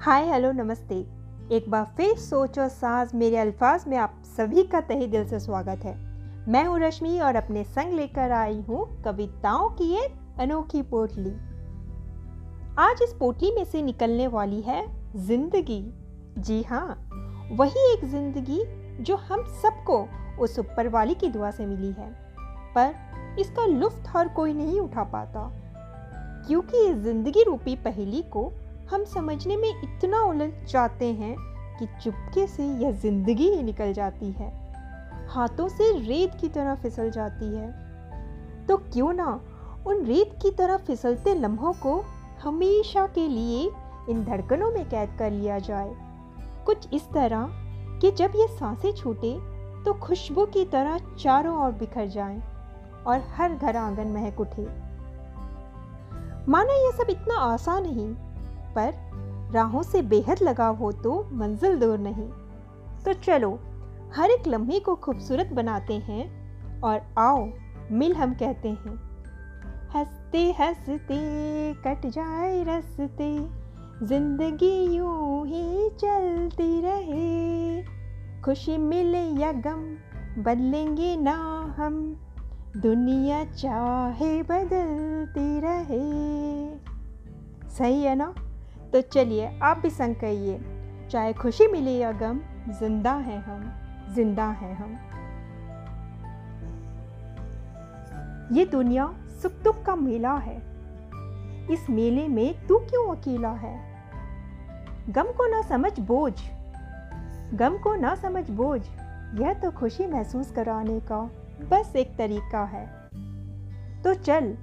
हाय, hello, नमस्ते। एक बार फिर सोच और साज मेरे अल्फाज में आप सभी का तहे दिल से स्वागत है। मैं हूँ रश्मि और अपने संग लेकर आई हूँ कविताओं की एक अनोखी पोटली। आज इस पोटली में से निकलने वाली है ज़िंदगी। जी हाँ वही एक ज़िंदगी जो हम सबको उस ऊपर वाली की दुआ से मिली है। पर इसका लुफ्त हर कोई नहीं उठा पाता। क्योंकि इस ज़िंदगी रूपी पहेली को हम समझने में इतना उलझ जाते हैं कि चुपके से यह ज़िंदगी ही निकल जाती है। हाथों से रेत की तरह फिसल जाती है। तो क्यों ना उन रेत की तरह फिसलते लम्हों को हमेशा के लिए इन धड़कनों में कैद कर लिया जाए। कुछ इस तरह कि जब ये साँसें छूटे तो खुशबू की तरह चारों ओर बिखर जाएँ। और हर घर आँगन महक उठे। माना यह सब इतना आसान नहीं, पर राहों से बेहद लगाव हो तो मंजिल दूर नहीं। तो चलो, हर एक लम्हे को खूबसूरत बनाते हैं और आओ, मिल हम कहते हैं। हँसते हँसते, कट जाए रस्ते, ज़िंदगी यूँ ही चलती रहे। खुशी मिले या गम, बदलेंगे ना हम। दुनिया चाहे बदलती रहे। सही है ना? तो चलिए, आप भी संग कहिए। चाहे खुशी मिले या गम, ज़िंदा है हम, ज़िंदा है हम। ये दुनिया सुख दुख का मेला है। इस मेले में तू क्यों अकेला है? गम को ना समझ बोझ। गम को ना समझ बोझ। यह तो खुशी महसूस कराने का बस एक तरीका है। तो चल।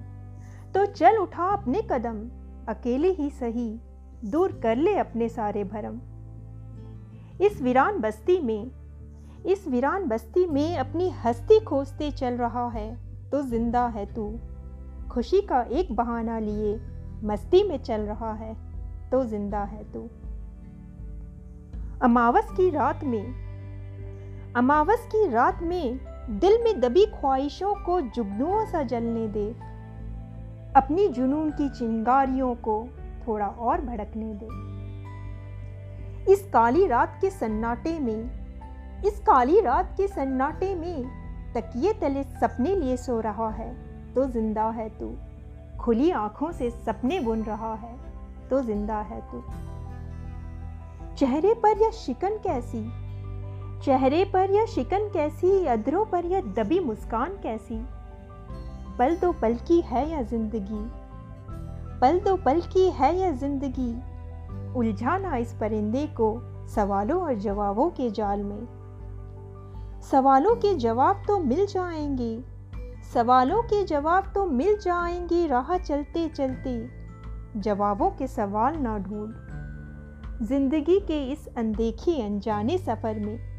तो चल उठा अपने कदम। अकेले ही सही। दूर कर ले अपने सारे भरम। इस वीरान बस्ती में, इस वीरान बस्ती में अपनी हस्ती खोजते चल रहा है। तो ज़िंदा है तू। खुशी का एक बहाना लिए मस्ती में चल रहा है। तो ज़िंदा है तू। अमावस की रात में, अमावस की रात में दिल में दबी ख्वाहिशों को जुगनुओं सा जलने दे। अपनी जुनून की चिंगारियों को थोड़ा और भड़कने दे। इस काली रात के सन्नाटे में, इस काली रात के सन्नाटे में तकिए तले सपने लिए सो रहा है तो ज़िंदा है तू। खुली आँखों से सपने बुन रहा है तो ज़िंदा है तू। चेहरे पर यह शिकन कैसी चेहरे पर यह शिकन कैसी अधरों पर यह दबी मुस्कान कैसी? पल दो पल की है यह ज़िंदगी? पल दो पल की है यह ज़िंदगी? उलझाना इस परिंदे को सवालों और जवाबों के जाल में। सवालों के जवाब तो मिल जाएँगे। सवालों के जवाब तो मिल जाएँगे राह चलते चलते। जवाबों के सवाल ना ढूंढ। ज़िंदगी के इस अनदेखी अनजाने सफ़र में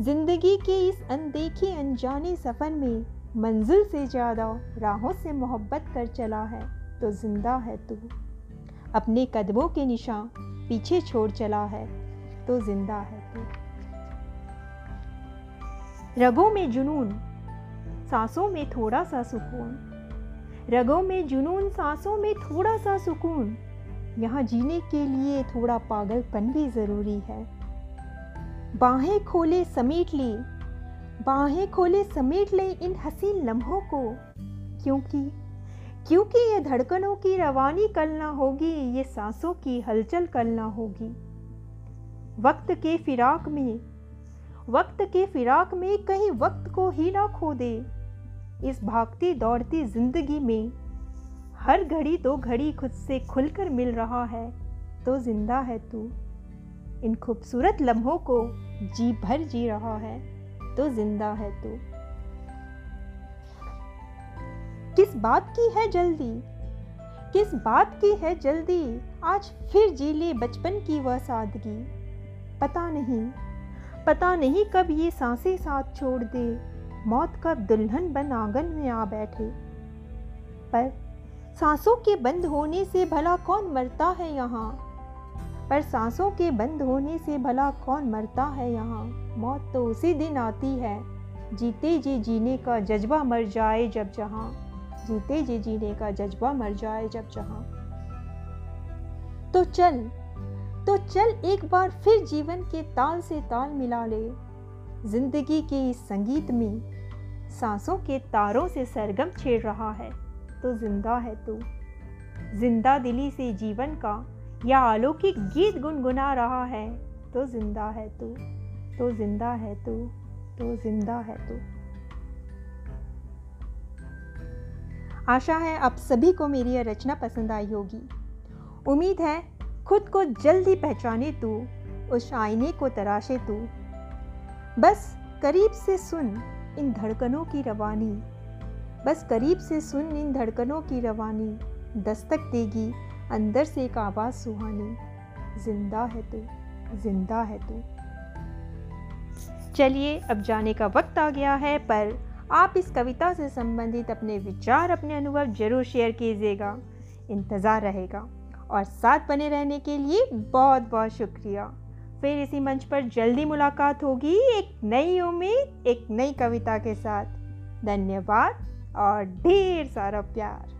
ज़िंदगी के इस अनदेखी अनजाने सफ़र में मंजिल से ज़्यादा राहों से मोहब्बत कर चला है तो ज़िंदा है तू। अपने कदमों के निशान पीछे छोड़ चला है तो ज़िंदा है तू। रगों में जुनून, सांसों में थोड़ा सा सुकून। रगों में जुनून, सांसों में थोड़ा सा सुकून। यहाँ जीने के लिए थोड़ा पागलपन भी ज़रूरी है। बाहें खोले समेट ले। बाहें खोले समेट ले इन हसीन लम्हों को। क्योंकि क्योंकि ये धड़कनों की रवानी करना होगी, ये सांसों की हलचल करना होगी। वक्त के फिराक में, वक्त के फिराक में कहीं वक्त को ही ना खो दे। इस भागती दौड़ती ज़िंदगी में, हर घड़ी दो घड़ी खुद से खुलकर मिल रहा है तो ज़िंदा है तू। इन खूबसूरत लम्हों को जी भर जी रहा है तो ज़िंदा है तू। किस बात की है जल्दी? किस बात की है जल्दी? आज फिर जी ले बचपन की वह सादगी। पता नहीं पता नहीं कब ये साँसें साथ छोड़ दे, मौत कब दुल्हन बन आँगन में आ बैठे। पर सांसों के बंद होने से भला कौन मरता है यहाँ? पर सांसों के बंद होने से भला कौन मरता है यहाँ? मौत तो उसी दिन आती है। जीते जी जीने का जज्बा मर जाए जब जहाँ। जीते जी जीने का जज्बा मर जाए जब जहाँ। तो चल तो चल एक बार फिर जीवन के ताल से ताल मिला ले। ज़िंदगी के इस संगीत में सांसों के तारों से सरगम छेड़ रहा है। तो ज़िंदा है तू। ज़िंदा दिली से जीवन का या अलौकिक गीत गुनगुना रहा है। तो ज़िंदा है तू तो ज़िंदा है तू तो ज़िंदा है तू। आशा है आप सभी को मेरी यह रचना पसंद आई होगी। उम्मीद है खुद को जल्दी पहचाने तू, उस आईने को तराशे तू। बस करीब से सुन इन धड़कनों की रवानी। बस करीब से सुन इन धड़कनों की रवानी। दस्तक देगी अंदर से एक आवाज़, सुहानी। ज़िंदा है तू, ज़िंदा है तू। चलिए, अब जाने का वक्त आ गया है, पर आप इस कविता से संबंधित अपने विचार, अपने अनुभव ज़रूर शेयर कीजिएगा। इंतज़ार रहेगा। और साथ बने रहने के लिए बहुत बहुत शुक्रिया। फिर इसी मंच पर जल्दी मुलाकात होगी एक नई उम्मीद, एक नई कविता के साथ। धन्यवाद और ढेर सारा प्यार।